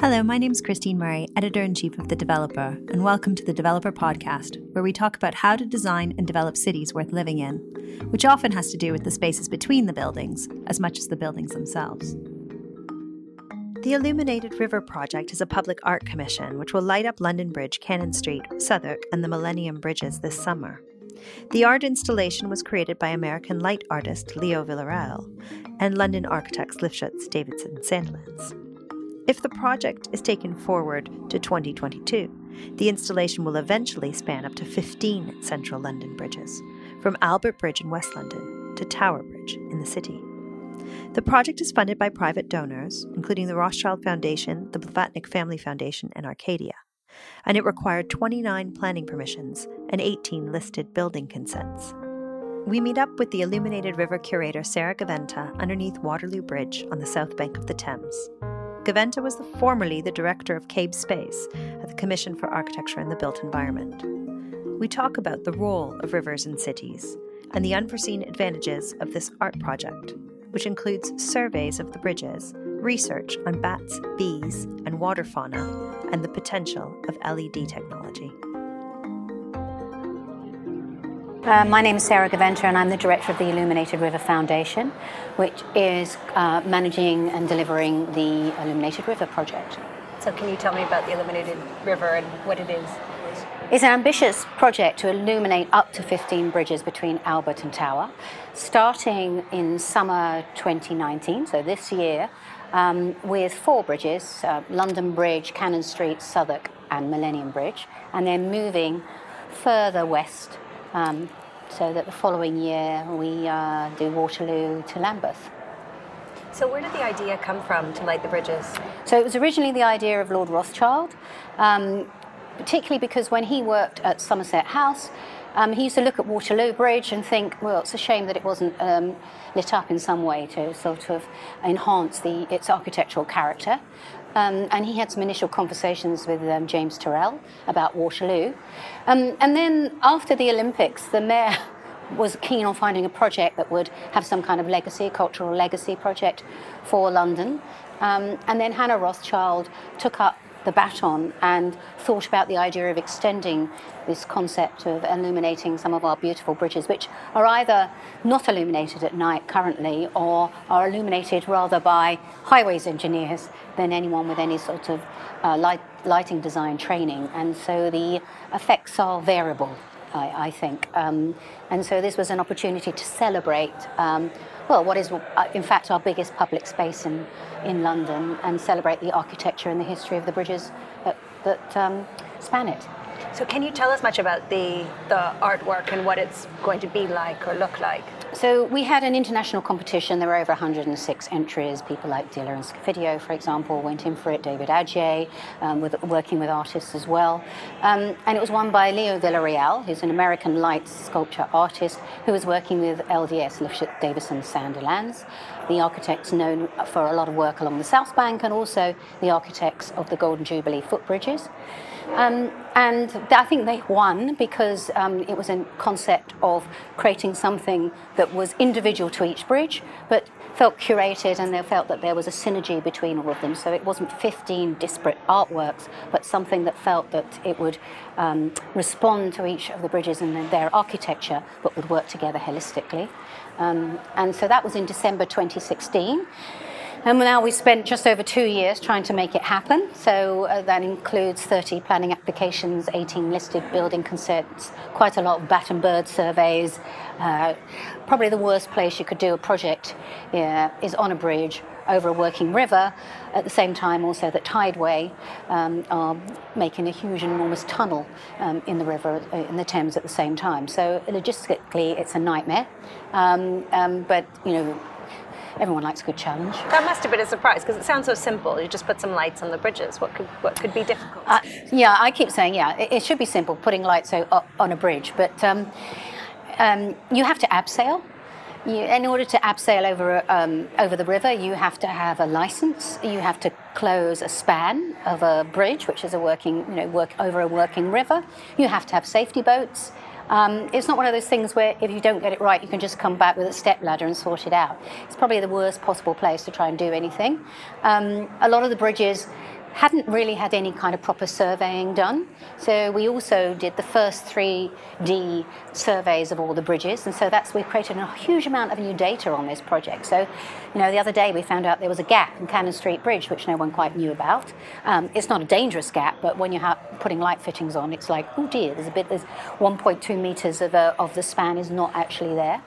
Hello, my name is Christine Murray, editor in chief of The Developer, and welcome to the Developer Podcast, where we talk about how to design and develop cities worth living in, which often has to do with the spaces between the buildings as much as the buildings themselves. The Illuminated River Project is a public art commission which will light up London Bridge, Cannon Street, Southwark, and the Millennium Bridges this summer. The art installation was created by American light artist Leo Villareal and London architects Lifschutz, Davidson, Sandilands. If the project is taken forward to 2022, the installation will eventually span up to 15 central London bridges, from Albert Bridge in West London to Tower Bridge in the city. The project is funded by private donors, including the Rothschild Foundation, the Blavatnik Family Foundation, and Arcadia, and it required 29 planning permissions and 18 listed building consents. We meet up with the Illuminated River curator Sarah Gaventa underneath Waterloo Bridge on the south bank of the Thames. Gaventa was the, formerly the director of CABE Space at the Commission for Architecture and the Built Environment. We talk about the role of rivers in cities and the unforeseen advantages of this art project, which includes surveys of the bridges, research on bats, bees, and water fauna, and the potential of LED technology. Uh, my name is Sarah Gaventa, and I'm the director of the Illuminated River Foundation, which is uh, managing and delivering the Illuminated River project. So, can you tell me about the Illuminated River and what it is? It's an ambitious project to illuminate up to 15 bridges between Albert and Tower, starting in summer 2019, so this year, um, with four bridges uh, London Bridge, Cannon Street, Southwark, and Millennium Bridge, and then moving further west um, so that the following year we uh, do Waterloo to Lambeth. So, where did the idea come from to light the bridges? So, it was originally the idea of Lord Rothschild, um, particularly because when he worked at Somerset House, um, he used to look at Waterloo Bridge and think, well, it's a shame that it wasn't um, lit up in some way to sort of enhance the, its architectural character. Um, and he had some initial conversations with um, James Turrell about Waterloo. Um, and then after the Olympics, the mayor was keen on finding a project that would have some kind of legacy, cultural legacy project for London. Um, and then Hannah Rothschild took up the baton and thought about the idea of extending this concept of illuminating some of our beautiful bridges, which are either not illuminated at night currently or are illuminated rather by highways engineers than anyone with any sort of uh, light, lighting design training. And so the effects are variable. I, I think. Um, and so this was an opportunity to celebrate, um, well, what is uh, in fact our biggest public space in, in London and celebrate the architecture and the history of the bridges that, that um, span it. So, can you tell us much about the, the artwork and what it's going to be like or look like? So we had an international competition. There were over 106 entries. People like Diller and Scofidio, for example, went in for it. David Adjaye, um, with, working with artists as well. Um, and it was won by Leo Villareal, who's an American light sculpture artist who was working with LDS, Lifschutz Davidson Sandilands. The architects known for a lot of work along the South Bank and also the architects of the Golden Jubilee footbridges. Um, and I think they won because um, it was a concept of creating something that was individual to each bridge, but felt curated and they felt that there was a synergy between all of them. So it wasn't 15 disparate artworks, but something that felt that it would um, respond to each of the bridges and their architecture, but would work together holistically. Um, and so that was in December 2016. And now we spent just over two years trying to make it happen. So uh, that includes 30 planning applications, 18 listed building consents, quite a lot of bat and bird surveys. Uh, probably the worst place you could do a project yeah, is on a bridge over a working river. At the same time, also that Tideway um, are making a huge, enormous tunnel um, in the river, uh, in the Thames at the same time. So logistically, it's a nightmare. Um, um but you know, everyone likes a good challenge. That must have been a surprise because it sounds so simple. You just put some lights on the bridges. What could what could be difficult? Uh, yeah, I keep saying yeah, it, it, should be simple putting lights on a bridge, but um, um, you have to abseil. You, in order to abseil over um, over the river, you have to have a license. You have to close a span of a bridge, which is a working, you know, work over a working river. You have to have safety boats. Um, it's not one of those things where if you don't get it right, you can just come back with a step ladder and sort it out. It's probably the worst possible place to try and do anything. Um, a lot of the bridges hadn't really had any kind of proper surveying done. So we also did the first 3D surveys of all the bridges, and so that's we created a huge amount of new data on this project. So, you know, the other day we found out there was a gap in Cannon Street Bridge, which no one quite knew about. Um, it's not a dangerous gap, but when you're putting light fittings on, it's like, oh dear, there's a bit, there's 1.2 meters of, a, of the span is not actually there.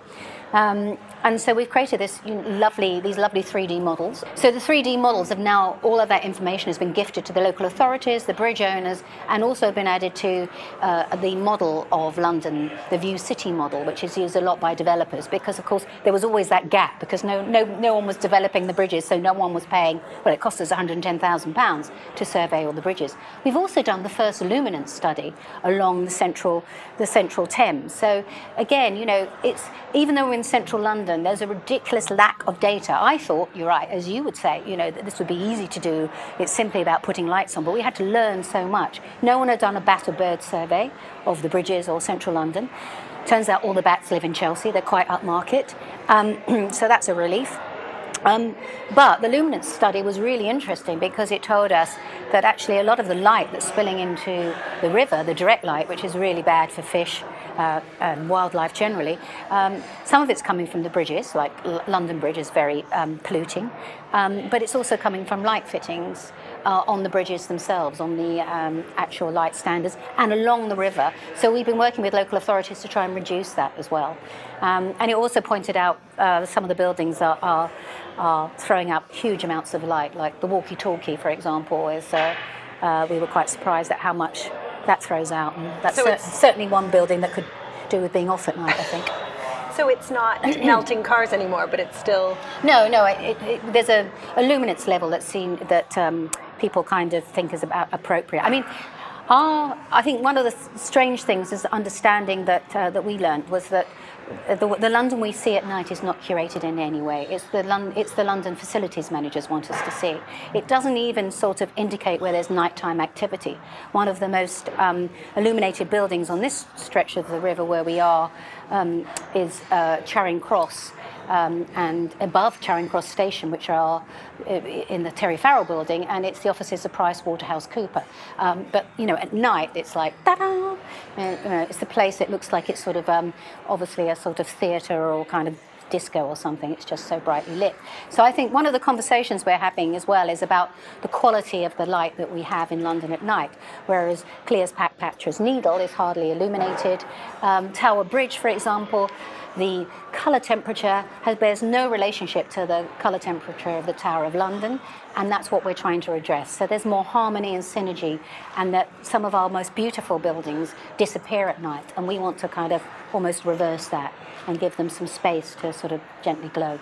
Um, and so we've created this lovely, these lovely 3D models. So the 3D models have now, all of that information has been gifted to the local authorities, the bridge owners, and also been added to uh, the model of London, the VU.CITY model, which is used a lot by developers because, of course, there was always that gap because no, no, no one was developing the bridges, so no one was paying, well, it cost us £110,000 to survey all the bridges. We've also done the first luminance study along the central, the central Thames. So again, you know, it's, even though we're in central London, there's a ridiculous lack of data. I thought, you're right, as you would say, you know, that this would be easy to do. It's simply about putting lights on, but we had to learn so much. No one had done a bat or bird survey of the bridges or central London. Turns out all the bats live in Chelsea, they're quite upmarket. Um, so that's a relief. Um, but the luminance study was really interesting because it told us that actually a lot of the light that's spilling into the river, the direct light, which is really bad for fish uh, and wildlife generally, um, some of it's coming from the bridges, like L- London Bridge is very um, polluting, um, but it's also coming from light fittings uh, on the bridges themselves, on the um, actual light standards, and along the river. So we've been working with local authorities to try and reduce that as well. Um, and it also pointed out uh, some of the buildings are, are, are, throwing up huge amounts of light, like the walkie talkie, for example, is. Uh, uh, we were quite surprised at how much that throws out. And that's so cer- certainly one building that could do with being off at night, I think. So it's not melting cars anymore, but it's still. No, no. It, it, there's a, a, luminance level that's seen that um, people kind of think is about appropriate. I mean, our, I think one of the strange things is understanding that uh, that we learned was that the, the, London we see at night is not curated in any way. It's the, Lon- it's the London facilities managers want us to see. It doesn't even sort of indicate where there's nighttime activity. One of the most um, illuminated buildings on this stretch of the river where we are um, is uh, Charing Cross, um, and above Charing Cross Station, which are uh, in the Terry Farrell building, and it's the offices of Price Waterhouse Cooper. Um, but you know, at night it's like ta-da! Uh, you know, it's the place. It looks like it's sort of um, obviously a sort of theatre or kind of disco or something. It's just so brightly lit. So I think one of the conversations we're having as well is about the quality of the light that we have in London at night. Whereas Cleopatra's Needle is hardly illuminated. Um, Tower Bridge, for example, the colour temperature has, bears no relationship to the colour temperature of the Tower of London, and that's what we're trying to address. So there's more harmony and synergy, and that some of our most beautiful buildings disappear at night, and we want to kind of almost reverse that and give them some space to sort of gently glow.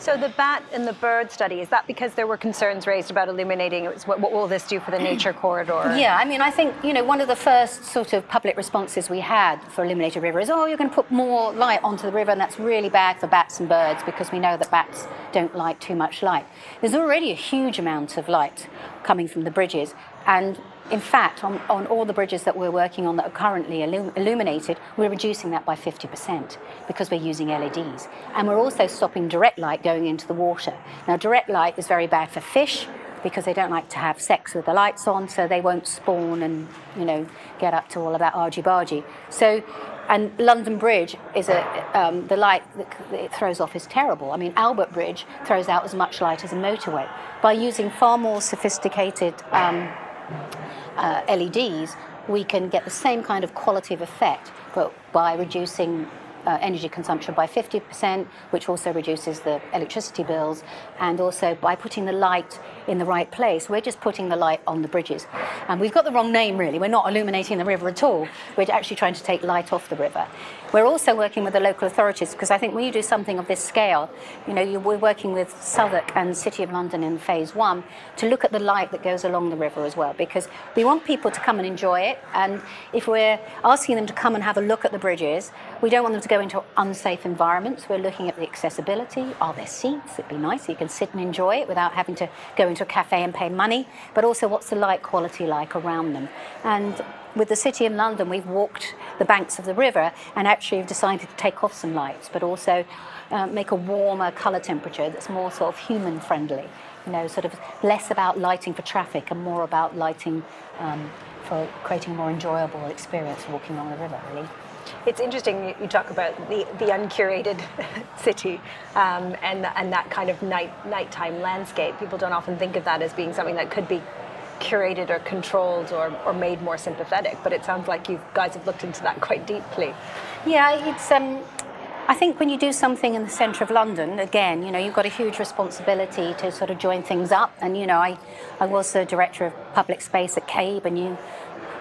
So the bat and the bird study is that because there were concerns raised about illuminating? It was what, what, will this do for the nature corridor? Yeah, I mean, I think you know one of the first sort of public responses we had for Illuminated River is, oh, you're going to put more light onto the river, and that's really bad for bats and birds because we know that bats don't like too much light. There's already a huge amount of light coming from the bridges, and in fact, on, on all the bridges that we're working on that are currently illum- illuminated, we're reducing that by 50% because we're using LEDs. And we're also stopping direct light going into the water. Now, direct light is very bad for fish because they don't like to have sex with the lights on, so they won't spawn and, you know, get up to all of that argy-bargy. So, and London Bridge is a, um, the light that it throws off is terrible. I mean, Albert Bridge throws out as much light as a motorway. By using far more sophisticated um, uh, LEDs, we can get the same kind of quality of effect, but by reducing uh, energy consumption by 50%, which also reduces the electricity bills, and also by putting the light in the right place. We're just putting the light on the bridges. And we've got the wrong name, really. We're not illuminating the river at all. We're actually trying to take light off the river. We're also working with the local authorities because I think when you do something of this scale, you know, you, we're working with Southwark and City of London in phase one to look at the light that goes along the river as well because we want people to come and enjoy it. And if we're asking them to come and have a look at the bridges, we don't want them to go into unsafe environments. We're looking at the accessibility. Are there seats? It'd be nice. You can sit and enjoy it without having to go into a cafe and pay money. But also, what's the light quality like around them? And with the City of London, we've walked the banks of the river and actually have decided to take off some lights, but also uh, make a warmer colour temperature that's more sort of human friendly. You know, sort of less about lighting for traffic and more about lighting um, for creating a more enjoyable experience walking along the river, really. It's interesting you talk about the, the uncurated city um, and, and that kind of night nighttime landscape. People don't often think of that as being something that could be curated or controlled or, or made more sympathetic, but it sounds like you guys have looked into that quite deeply. Yeah, it's. Um, I think when you do something in the centre of London, again, you know, you've got a huge responsibility to sort of join things up. And you know, I, I was the director of public space at CABE, and you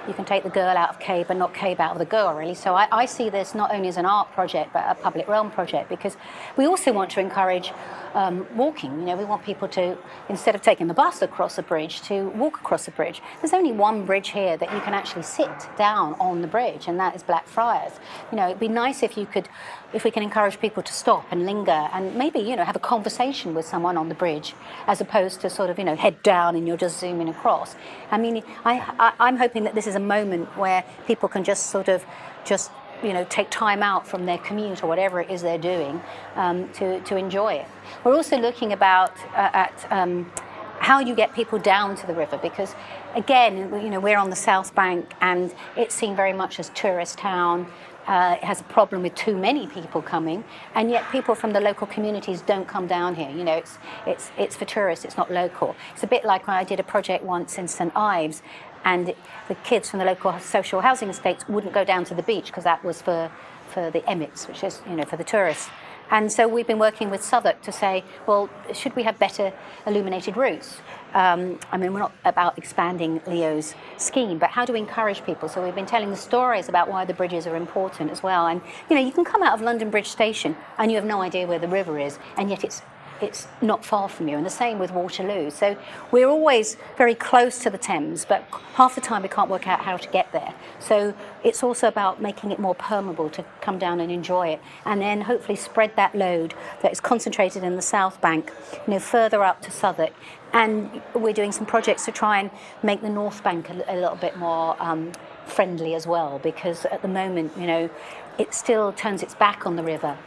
you can take the girl out of CABE and not CABE out of the girl, really. So I, I, see this not only as an art project, but a public realm project, because we also want to encourage um, walking. You know, we want people to, instead of taking the bus across a bridge, to walk across a bridge. There's only one bridge here that you can actually sit down on the bridge, and that is Blackfriars. You know, it'd be nice if you could, if we can encourage people to stop and linger and maybe, you know, have a conversation with someone on the bridge, as opposed to sort of, you know, head down and you're just zooming across. I mean, I, I, I'm hoping that this is a moment where people can just sort of just you know take time out from their commute or whatever it is they're doing um, to, to enjoy it. We're also looking about uh, at um, how you get people down to the river because again you know we're on the south bank and it's seen very much as tourist town. Uh, it has a problem with too many people coming, and yet people from the local communities don't come down here. You know, it's it's it's for tourists. It's not local. It's a bit like when I did a project once in St Ives, and the kids from the local social housing estates wouldn't go down to the beach because that was for, for the emmets, which is, you know, for the tourists. And so we've been working with Southwark to say, well, should we have better illuminated routes? Um, I mean, we're not about expanding Leo's scheme, but how do we encourage people? So we've been telling the stories about why the bridges are important as well. And, you know, you can come out of London Bridge Station and you have no idea where the river is, and yet it's it's not far from you. And the same with Waterloo. So we're always very close to the Thames, but half the time we can't work out how to get there. So it's also about making it more permeable to come down and enjoy it, and then hopefully spread that load that is concentrated in the South Bank, you know, further up to Southwark. And we're doing some projects to try and make the North Bank a, a little bit more um, friendly as well, because at the moment, you know, it still turns its back on the river.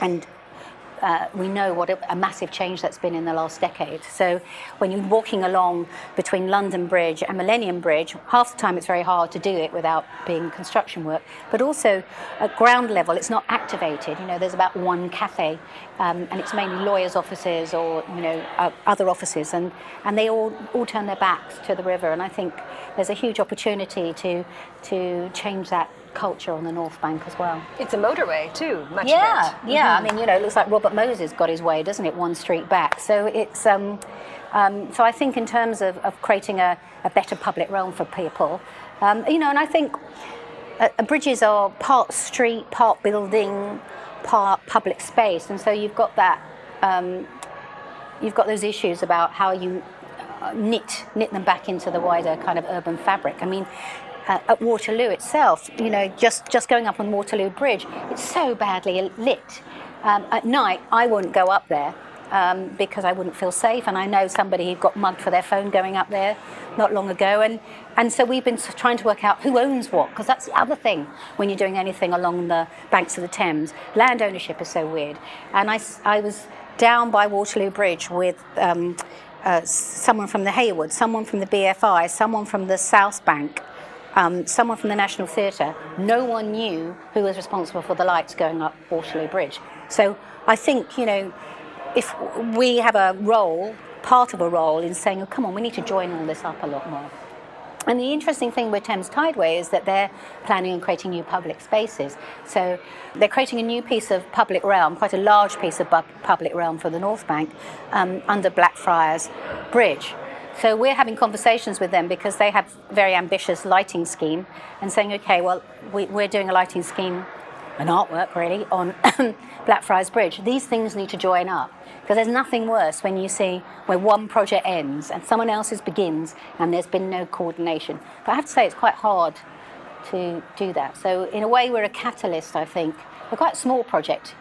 And uh, we know what a, a, massive change that's been in the last decade. So when you're walking along between London Bridge and Millennium Bridge, half the time it's very hard to do it without being construction work. But also at ground level, it's not activated. You know, there's about one cafe, um, and it's mainly lawyers' offices or you know uh, other offices, and and they all all turn their backs to the river. And I think there's a huge opportunity to to change that culture on the North Bank as well. It's a motorway too, much yeah, Yeah, mm-hmm. I mean, you know, it looks like Robert Moses got his way, doesn't it? One street back. So it's, um, um, so I think in terms of, of creating a, a, better public realm for people, um, you know, and I think uh, uh, bridges are part street, part building, part public space, and so you've got that. Um, you've got those issues about how you uh, knit knit them back into the wider kind of urban fabric. I mean, uh, at Waterloo itself, you know, just, just going up on Waterloo Bridge, it's so badly lit. Um, at night, I wouldn't go up there um, because I wouldn't feel safe. And I know somebody who got mugged for their phone going up there not long ago. And, and so we've been trying to work out who owns what, because that's the other thing when you're doing anything along the banks of the Thames. Land ownership is so weird. And I, I was down by Waterloo Bridge with um, uh, someone from the Hayward, someone from the BFI, someone from the South Bank um, someone from the National Theatre, no one knew who was responsible for the lights going up Waterloo Bridge. So I think, you know, if we have a role, part of a role in saying, oh, come on, we need to join all this up a lot more. And the interesting thing with Thames Tideway is that they're planning on creating new public spaces. So they're creating a new piece of public realm, quite a large piece of public realm for the North Bank, um, under Blackfriars Bridge. So we're having conversations with them because they have very ambitious lighting scheme and saying, okay, well, we, are doing a lighting scheme, an artwork really, on Blackfriars Bridge. These things need to join up because there's nothing worse when you see where one project ends and someone else's begins and there's been no coordination. But I have to say, it's quite hard to do that. So in a way, we're a catalyst, I think. We're quite a small project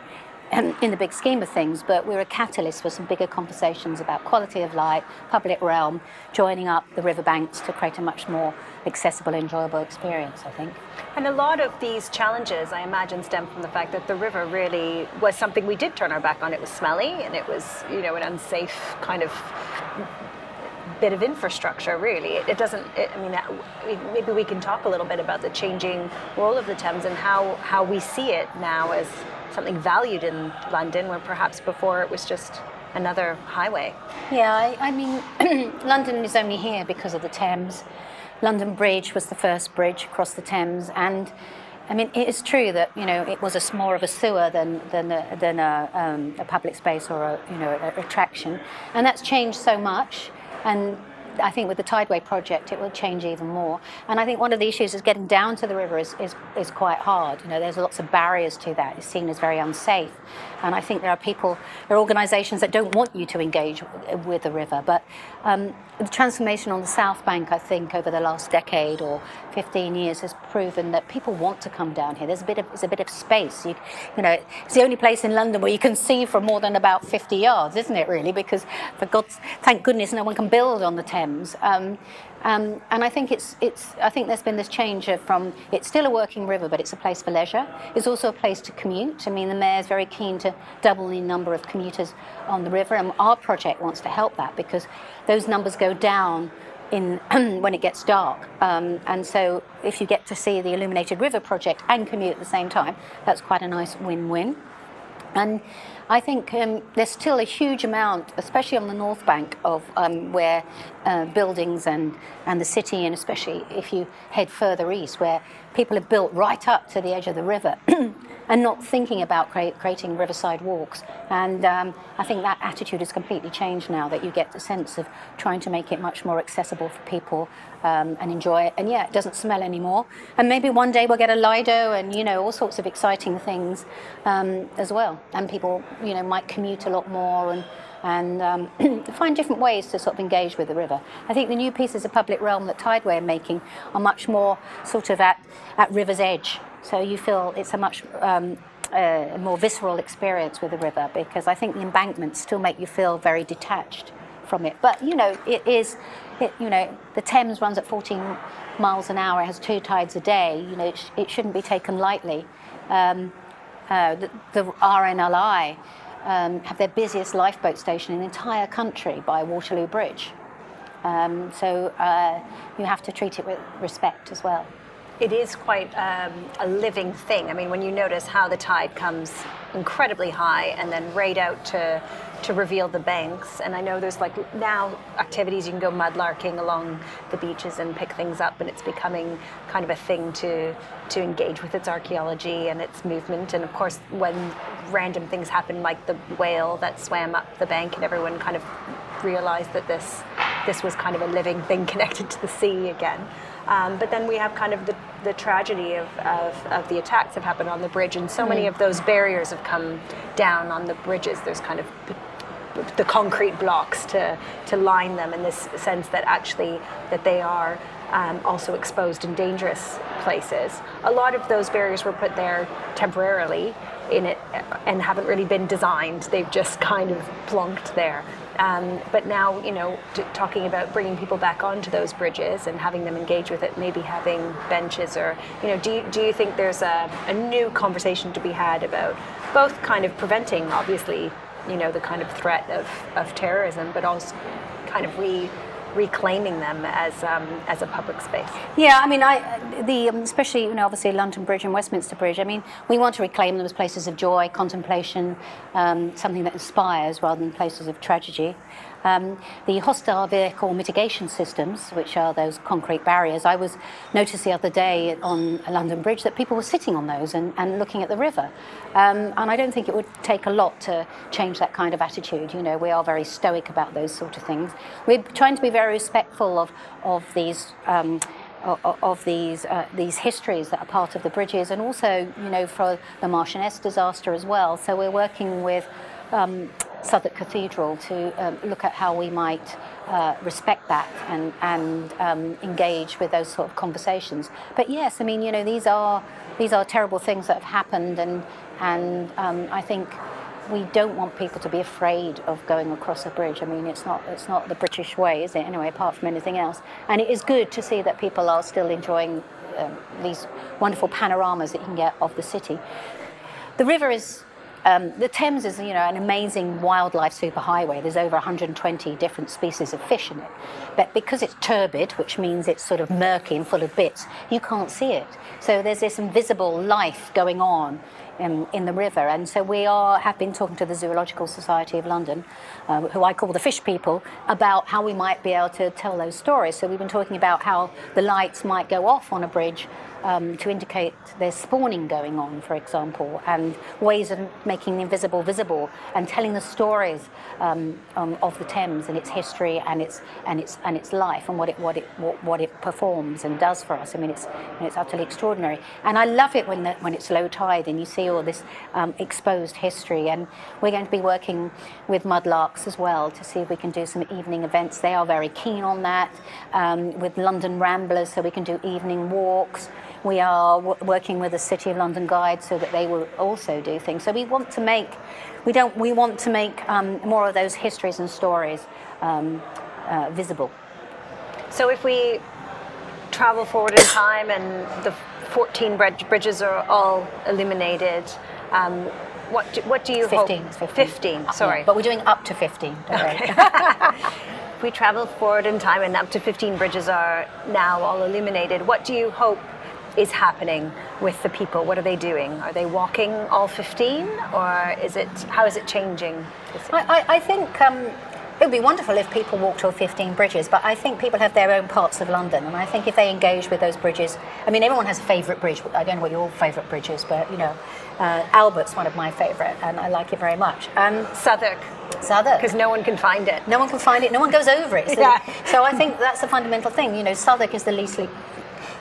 in the big scheme of things, but we're a catalyst for some bigger conversations about quality of life, public realm, joining up the riverbanks to create a much more accessible, enjoyable experience, I think. And a lot of these challenges, I imagine, stem from the fact that the river really was something we did turn our back on. It was smelly and it was, you know, an unsafe kind of bit of infrastructure, really. It, it doesn't, it, I mean, maybe we can talk a little bit about the changing role of the Thames and how, how we see it now as something valued in London, where perhaps before it was just another highway. Yeah, I, I mean, London is only here because of the Thames. London Bridge was the first bridge across the Thames, and I mean, it is true that you know it was a more of a sewer than than a, than a, um, a public space or a you know a, attraction, and that's changed so much. And I think with the Tideway project, it will change even more. And I think one of the issues is getting down to the river is, is, is quite hard. You know, there's lots of barriers to that. It's seen as very unsafe. And I think there are people, there are organisations that don't want you to engage with, the river. But um, the transformation on the South Bank, I think, over the last decade or 15 years has proven that people want to come down here. There's a bit of, there's a bit of space. You, you know, it's the only place in London where you can see for more than about 50 yards, isn't it, really? Because, for God's, thank goodness, no one can build on the Um, um, and I think it's, it's, I think there's been this change from it's still a working river, but it's a place for leisure. It's also a place to commute. I mean, the mayor's very keen to double the number of commuters on the river, and our project wants to help that because those numbers go down in when it gets dark. Um, and so, if you get to see the Illuminated River project and commute at the same time, that's quite a nice win-win. And I think um, there's still a huge amount, especially on the North Bank, of um, where uh, buildings and, and the city, and especially if you head further east, where people have built right up to the edge of the river and not thinking about creating riverside walks. And um, I think that attitude has completely changed now that you get the sense of trying to make it much more accessible for people um, and enjoy it. And yeah, it doesn't smell anymore. And maybe one day we'll get a Lido and, you know, all sorts of exciting things um, as well. And people, you know, might commute a lot more and and um, find different ways to sort of engage with the river. I think the new pieces of public realm that Tideway are making are much more sort of at, at river's edge. So you feel it's a much um, uh, more visceral experience with the river because I think the embankments still make you feel very detached from it. But you know, it is, it, you know, the Thames runs at 14 miles an hour. It has two tides a day. You know, it, sh- it shouldn't be taken lightly. Um, uh, the, the RNLI um, have their busiest lifeboat station in the entire country by Waterloo Bridge. Um, so uh, you have to treat it with respect as well. It is quite um, a living thing. I mean, when you notice how the tide comes incredibly high and then right out to to reveal the banks. And I know there's like now activities you can go mudlarking along the beaches and pick things up, and it's becoming kind of a thing to to engage with its archaeology and its movement. And of course, when random things happen, like the whale that swam up the bank, and everyone kind of realized that this this was kind of a living thing connected to the sea again. Um, but then we have kind of the, the tragedy of, of, of, the attacks have happened on the bridge, and so many of those barriers have come down on the bridges. There's kind of the concrete blocks to, to line them in this sense that actually that they are um, also exposed in dangerous places. A lot of those barriers were put there temporarily in it and haven't really been designed. They've just kind of plunked there. Um, but now, you know, t- talking about bringing people back onto those bridges and having them engage with it, maybe having benches or, you know, do you, do you think there's a, a new conversation to be had about both kind of preventing, obviously, you know, the kind of threat of, of terrorism, but also kind of re reclaiming them as um, as a public space. Yeah, I mean, I the um, especially you know obviously London Bridge and Westminster Bridge. I mean, we want to reclaim them as places of joy, contemplation, um, something that inspires rather than places of tragedy. Um, the hostile vehicle mitigation systems, which are those concrete barriers, I was noticed the other day on a London Bridge that people were sitting on those and, and looking at the river. Um, and I don't think it would take a lot to change that kind of attitude. You know, we are very stoic about those sort of things. We're trying to be very respectful of, of these. Um, of these uh, these histories that are part of the bridges, and also you know for the Marchioness disaster as well. So we're working with um, Southwark Cathedral to um, look at how we might uh, respect that and, and um, engage with those sort of conversations. But yes, I mean, you know, these are these are terrible things that have happened, and and um, I think we don't want people to be afraid of going across a bridge. I mean, it's not it's not the British way, is it? Anyway, apart from anything else. And it is good to see that people are still enjoying um, these wonderful panoramas that you can get of the city. The river is um, the Thames is, you know, an amazing wildlife superhighway. There's over 120 different species of fish in it. But because it's turbid, which means it's sort of murky and full of bits, you can't see it. So there's this invisible life going on in, in the river. And so we are have been talking to the Zoological Society of London, uh, who I call the fish people, about how we might be able to tell those stories. So we've been talking about how the lights might go off on a bridge um, to indicate there's spawning going on, for example, and ways of making the invisible visible and telling the stories um, um, of the Thames and its history and its and its and its life and what it what it what, what it performs and does for us. I mean, it's it's utterly extraordinary, and I love it when the, when it's low tide and you see all this um, exposed history. And we're going to be working with Mudlarks as well to see if we can do some evening events. They are very keen on that um, with London Ramblers, so we can do evening walks. We are w- working with the City of London Guide so that they will also do things. So we want to make, we don't, we want to make um, more of those histories and stories um, uh, visible. So if we travel forward in time and the 14 bridges are all illuminated, um, what do, what do you 15, hope? 15. 15, sorry. Yeah, but we're doing up to 15. Okay. if we travel forward in time and up to 15 bridges are now all illuminated, what do you hope is happening with the people? What are they doing? Are they walking all 15 or is it, how is it changing? I, I, I think um, it would be wonderful if people walked all 15 bridges, but I think people have their own parts of London, and I think if they engage with those bridges, I mean, everyone has a favourite bridge. I don't know what your favourite bridge is, but you know, uh, Albert's one of my favourite, and I like it very much. Um, Southwark. Southwark. Because no one can find it. No one can find it. No one goes over it. So, Yeah. so I think that's the fundamental thing. You know, Southwark is the least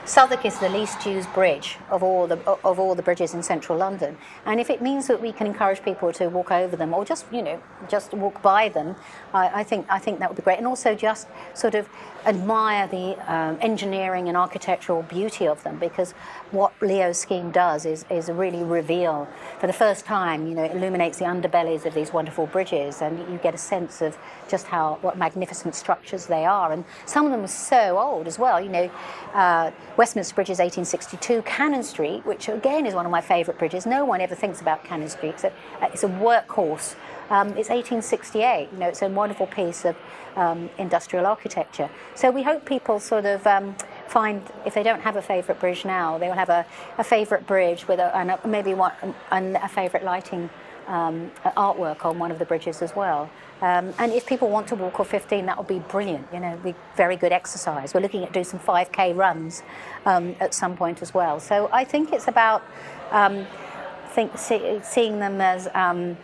Southwark is the least used bridge of all the of all the bridges in central London, and if it means that we can encourage people to walk over them or just you know just walk by them, I, I think I think that would be great, and also just sort of admire the um, engineering and architectural beauty of them because what Leo's scheme does is is really reveal for the first time you know it illuminates the underbellies of these wonderful bridges, and you get a sense of just how what magnificent structures they are, and some of them are so old as well. You know, uh, Westminster Bridge is 1862. Cannon Street, which again is one of my favourite bridges. No one ever thinks about Cannon Street. It's a, it's a workhorse. Um, it's 1868. You know, it's a wonderful piece of um, industrial architecture. So we hope people sort of um, find, if they don't have a favourite bridge now, they will have a, a favourite bridge with a, and a, maybe one, and a favourite lighting um, artwork on one of the bridges as well. Um, and if people want to walk all 15, that would be brilliant. You know, be very good exercise. We're looking at doing some 5k runs um, at some point as well. So I think it's about um, think see, seeing them as um,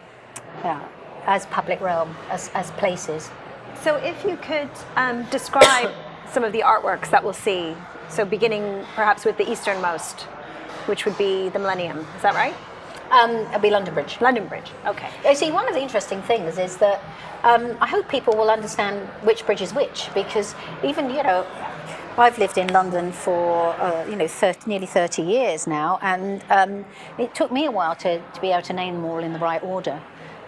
yeah, as public realm, as, as places. So, if you could um, describe some of the artworks that we'll see, so beginning perhaps with the easternmost, which would be the Millennium, is that right? Um, it'll be London Bridge. London Bridge, okay. You see, one of the interesting things is that um, I hope people will understand which bridge is which because even, you know, I've lived in London for, uh, you know, 30, nearly 30 years now, and um, it took me a while to, to be able to name them all in the right order.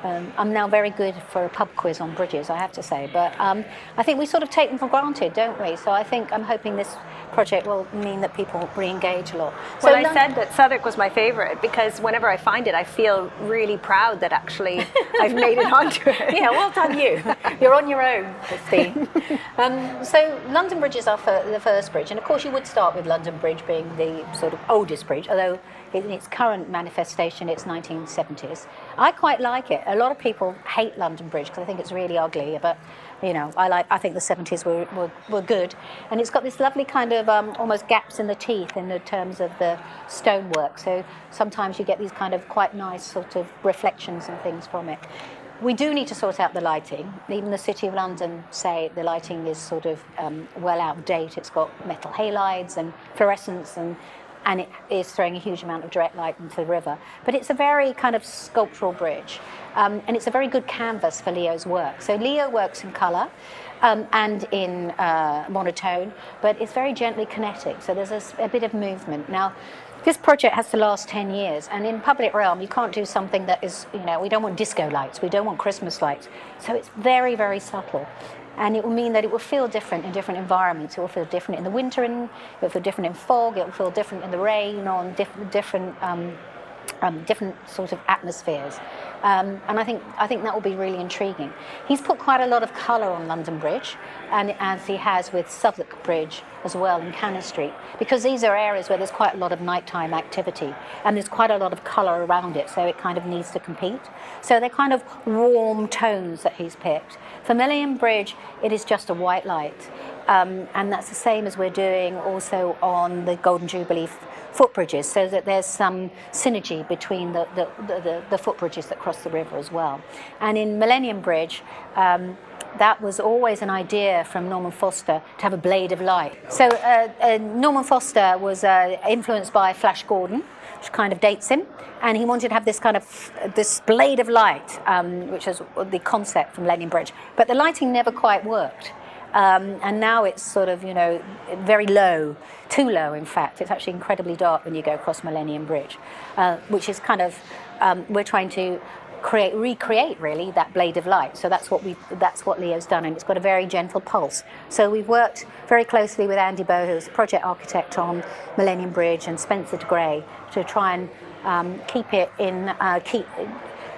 Um, I'm now very good for a pub quiz on bridges, I have to say, but um, I think we sort of take them for granted, don't we? So I think I'm hoping this project will mean that people re-engage a lot. So Well, I said that Southwark was my favourite because whenever I find it, I feel really proud that actually I've made it onto it. yeah, well done you. You're on your own, Christine. um, so London Bridge is our fir- the first bridge, and of course you would start with London Bridge being the sort of oldest bridge, although in its current manifestation it's 1970s. I quite like it. A lot of people hate London Bridge because I think it's really ugly, but you know, I like. I think the 70s were, were, were good, and it's got this lovely kind of um, almost gaps in the teeth in the terms of the stonework. So sometimes you get these kind of quite nice sort of reflections and things from it. We do need to sort out the lighting. Even the City of London say the lighting is sort of um, well out of date. It's got metal halides and fluorescence and and it is throwing a huge amount of direct light into the river. But it's a very kind of sculptural bridge, um, and it's a very good canvas for Leo's work. So Leo works in colour um, and in uh, monotone, but it's very gently kinetic. So there's a bit of movement. Now, this project has to last 10 years. And in public realm, you can't do something that is, you know, we don't want disco lights, we don't want Christmas lights. So it's very, very subtle. And it will mean that it will feel different in different environments. It will feel different in the winter, and it will feel different in fog, it will feel different in the rain, on diff- different, um, um, different sort of atmospheres. Um, and I think, I think that will be really intriguing. He's put quite a lot of colour on London Bridge, and as he has with Southwark Bridge as well in Cannon Street, because these are areas where there's quite a lot of nighttime activity, and there's quite a lot of colour around it, so it kind of needs to compete. So they're kind of warm tones that he's picked. For Millennium Bridge, it is just a white light. Um, and that's the same as we're doing also on the Golden Jubilee footbridges, so that there's some synergy between the, the, the, the footbridges that cross the river as well. And in Millennium Bridge, um, that was always an idea from Norman Foster to have a blade of light. So uh, uh, Norman Foster was uh, influenced by Flash Gordon, which kind of dates him, and he wanted to have this kind of this blade of light, um, which is the concept from Millennium Bridge. But the lighting never quite worked. Um, and now it's sort of, you know, very low, too low, in fact. It's actually incredibly dark when you go across Millennium Bridge, uh, which is kind of, um, we're trying to create, recreate really that blade of light. So that's what we, that's what Leo's done, and it's got a very gentle pulse. So we've worked very closely with Andy Bow, who's project architect on Millennium Bridge, and Spencer de Grey to try and um, keep it in, uh, keep,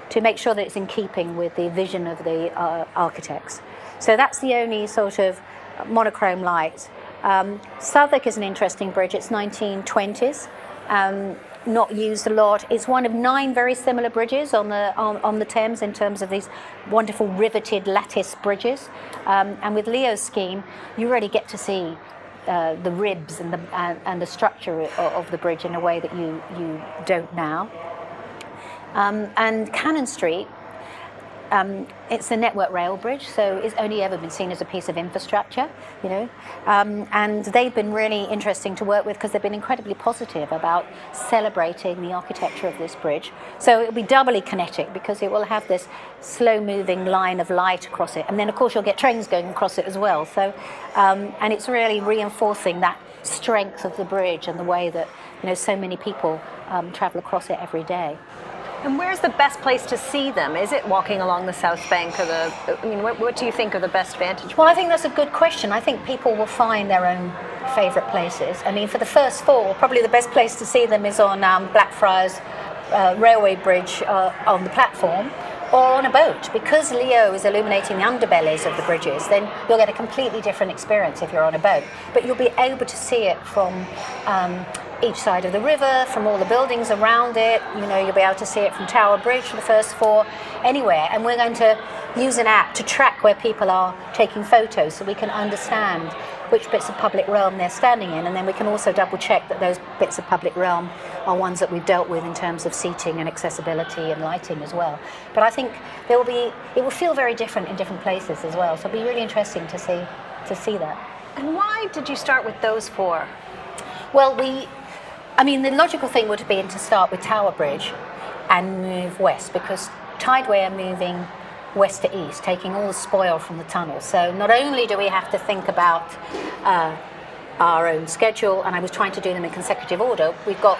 to make sure that it's in keeping with the vision of the uh, architects. So that's the only sort of monochrome light. Um, Southwark is an interesting bridge. It's 1920s, um, not used a lot. It's one of nine very similar bridges on the on, on the Thames in terms of these wonderful riveted lattice bridges. Um, and with Leo's scheme, you really get to see uh, the ribs and the and, and the structure of, of, the bridge in a way that you you don't now. Um, and Cannon Street um, it's a network rail bridge, so it's only ever been seen as a piece of infrastructure, you know. Um, and they've been really interesting to work with because they've been incredibly positive about celebrating the architecture of this bridge. So it'll be doubly kinetic because it will have this slow-moving line of light across it, and then of course you'll get trains going across it as well. So, um, and it's really reinforcing that strength of the bridge and the way that you know so many people um, travel across it every day. And where's the best place to see them? Is it walking along the south bank or the? I mean, what, what do you think are the best vantage? Well, I think that's a good question. I think people will find their own favourite places. I mean, for the first four, probably the best place to see them is on um, Blackfriars uh, Railway Bridge uh, on the platform or on a boat. Because Leo is illuminating the underbellies of the bridges, then you'll get a completely different experience if you're on a boat. But you'll be able to see it from um, each side of the river, from all the buildings around it. You know, you'll be able to see it from Tower Bridge, the first four, anywhere. And we're going to use an app to track where people are taking photos so we can understand which bits of public realm they're standing in. And then we can also double check that those bits of public realm are ones that we've dealt with in terms of seating and accessibility and lighting as well. But I think there will be, it will feel very different in different places as well. So it'll be really interesting to see, to see that. And why did you start with those four? Well, we I mean, the logical thing would have been to start with Tower Bridge and move west because Tideway are moving west to east, taking all the spoil from the tunnel. So not only do we have to think about uh, our own schedule, and I was trying to do them in consecutive order, we've got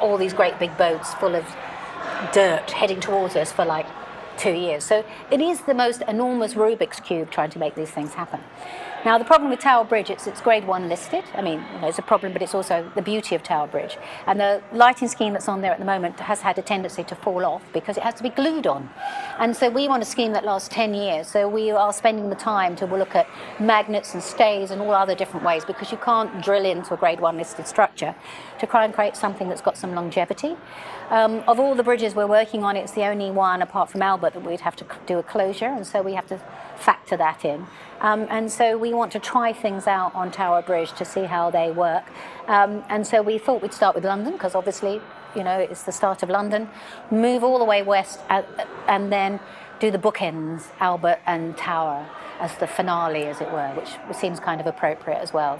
all these great big boats full of dirt heading towards us for like two years. So it is the most enormous Rubik's Cube trying to make these things happen. Now, the problem with Tower Bridge, it's, it's grade one listed. I mean, you know, it's a problem, but it's also the beauty of Tower Bridge. And the lighting scheme that's on there at the moment has had a tendency to fall off because it has to be glued on. And so we want a scheme that lasts 10 years. So we are spending the time to look at magnets and stays and all other different ways because you can't drill into a grade one listed structure to try and create something that's got some longevity. Um, of all the bridges we're working on, it's the only one apart from Albert that we'd have to do a closure, and so we have to factor that in. Um, and so we want to try things out on Tower Bridge to see how they work. Um, and so we thought we'd start with London because obviously, you know, it's the start of London. Move all the way west at, and then do the bookends, Albert and Tower, as the finale, as it were, which seems kind of appropriate as well.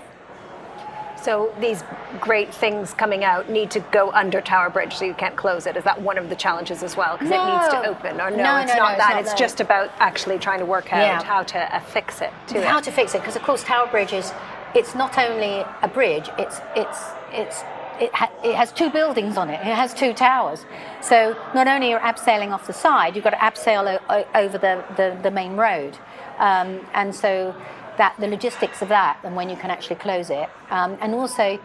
So these great things coming out need to go under Tower Bridge, so you can't close it. Is that one of the challenges as well? Because no. it needs to open. Or no, no it's no, not no, that. It's, it's not just about actually trying to work out yeah. how to affix it to how it. to fix it, because of course Tower Bridge is. It's not only a bridge. It's it's it's it, ha- it, has two buildings on it. It has two towers. So not only are you abseiling off the side, you've got to abseil o- over the, the, the main road. Um, and so that the logistics of that and when you can actually close it. Um, and also,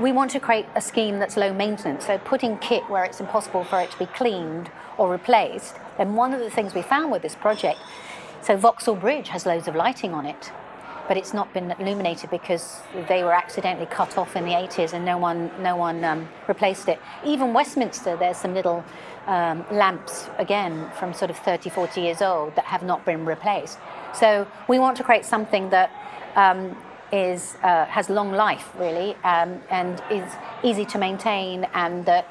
we want to create a scheme that's low maintenance. So putting kit where it's impossible for it to be cleaned or replaced. And one of the things we found with this project, so Vauxhall Bridge has loads of lighting on it but it's not been illuminated because they were accidentally cut off in the 80s and no one, no one um, replaced it. Even Westminster, there's some little um, lamps, again, from sort of 30, 40 years old that have not been replaced. So we want to create something that um, is, uh, has long life, really, um, and is easy to maintain and that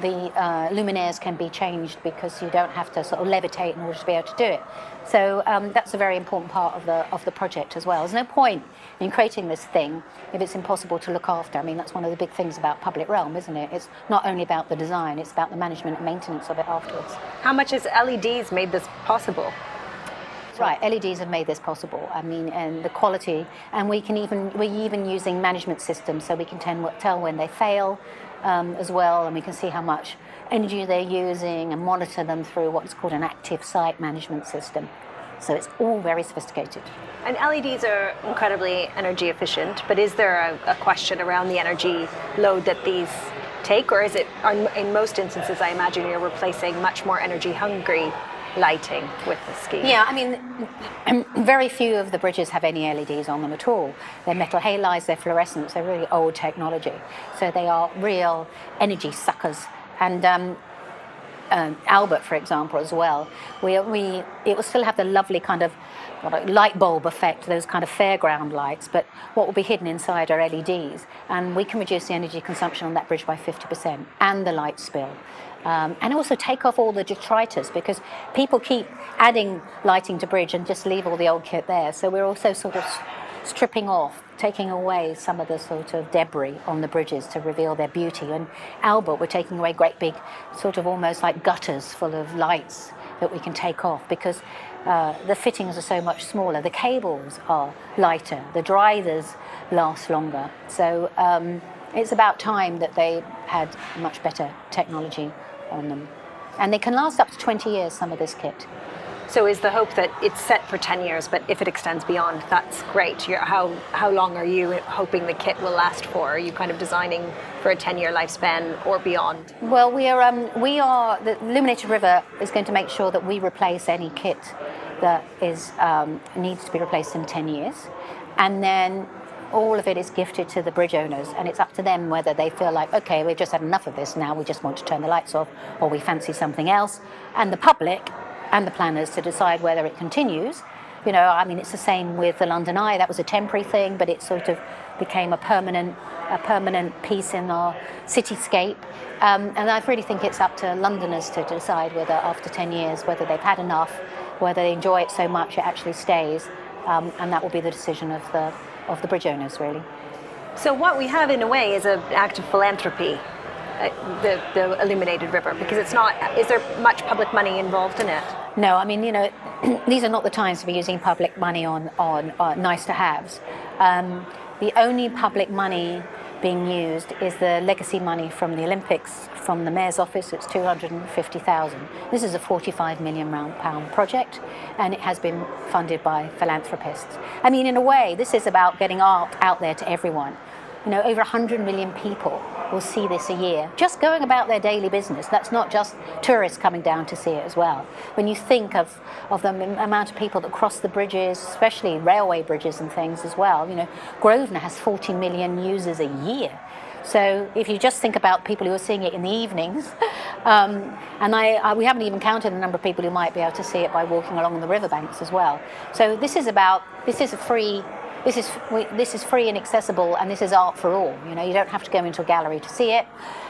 the uh, luminaires can be changed because you don't have to sort of levitate in order to be able to do it. So um, that's a very important part of the of the project as well. There's no point in creating this thing if it's impossible to look after. I mean, that's one of the big things about public realm, isn't it? It's not only about the design; it's about the management and maintenance of it afterwards. How much has LEDs made this possible? Right, LEDs have made this possible. I mean, and the quality, and we can even we're even using management systems so we can tell when they fail um, as well, and we can see how much energy they're using and monitor them through what's called an active site management system. So it's all very sophisticated. And LEDs are incredibly energy efficient, but is there a, a question around the energy load that these take, or is it, in most instances, I imagine you're replacing much more energy hungry lighting with the scheme? Yeah, I mean, very few of the bridges have any LEDs on them at all. They're metal halides, they're fluorescents, they're really old technology. So they are real energy suckers. And um, um, Albert, for example, as well, we, we, it will still have the lovely kind of light bulb effect, those kind of fairground lights, but what will be hidden inside are LEDs. And we can reduce the energy consumption on that bridge by 50% and the light spill. Um, and also take off all the detritus because people keep adding lighting to bridge and just leave all the old kit there. So we're also sort of stripping off, taking away some of the sort of debris on the bridges to reveal their beauty. And Albert, we're taking away great big, sort of almost like gutters full of lights that we can take off because uh, the fittings are so much smaller. The cables are lighter. The drivers last longer. So um, it's about time that they had much better technology on them. And they can last up to 20 years, some of this kit. So is the hope that it's set for 10 years, but if it extends beyond, that's great. You're, how, how long are you hoping the kit will last for? Are you kind of designing for a 10 year lifespan or beyond? Well, we are, um, we are, the Illuminated River is going to make sure that we replace any kit that is, um, needs to be replaced in 10 years. And then all of it is gifted to the bridge owners, and it's up to them whether they feel like, okay, we've just had enough of this now, we just want to turn the lights off, or we fancy something else. And the public and the planners to decide whether it continues. You know, I mean, it's the same with the London Eye. That was a temporary thing, but it sort of became a permanent, a permanent piece in our cityscape. Um, and I really think it's up to Londoners to decide whether, after 10 years, whether they've had enough, whether they enjoy it so much it actually stays, um, and that will be the decision of the of the bridge owners, really. So what we have, in a way, is an act of philanthropy, uh, the, the illuminated river, because it's not. Is there much public money involved in it? No, I mean, you know, these are not the times to be using public money on on uh, nice to haves. Um, the only public money being used is the legacy money from the Olympics from the mayor's office. It's 250,000. This is a 45 million pound project, and it has been funded by philanthropists. I mean, in a way, this is about getting art out there to everyone. You know, over 100 million people will see this a year, just going about their daily business. That's not just tourists coming down to see it as well. When you think of, of the amount of people that cross the bridges, especially railway bridges and things as well, you know, Grosvenor has 40 million users a year. So if you just think about people who are seeing it in the evenings, um, and I, I, we haven't even counted the number of people who might be able to see it by walking along the riverbanks as well. So this is about this is a free this is this is free and accessible, and this is art for all. You know, you don't have to go into a gallery to see it.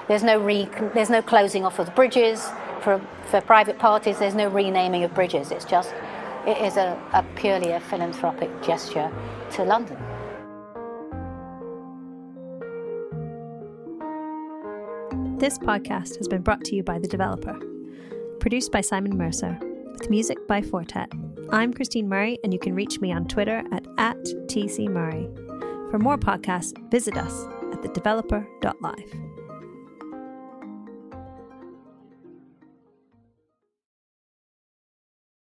There's no re, there's no closing off of the bridges for for private parties. There's no renaming of bridges. It's just it is a, a purely a philanthropic gesture to London. This podcast has been brought to you by The Developer, produced by Simon Mercer, with music by Fortet. I'm Christine Murray, and you can reach me on Twitter at, at TCMurray. For more podcasts, visit us at thedeveloper.live.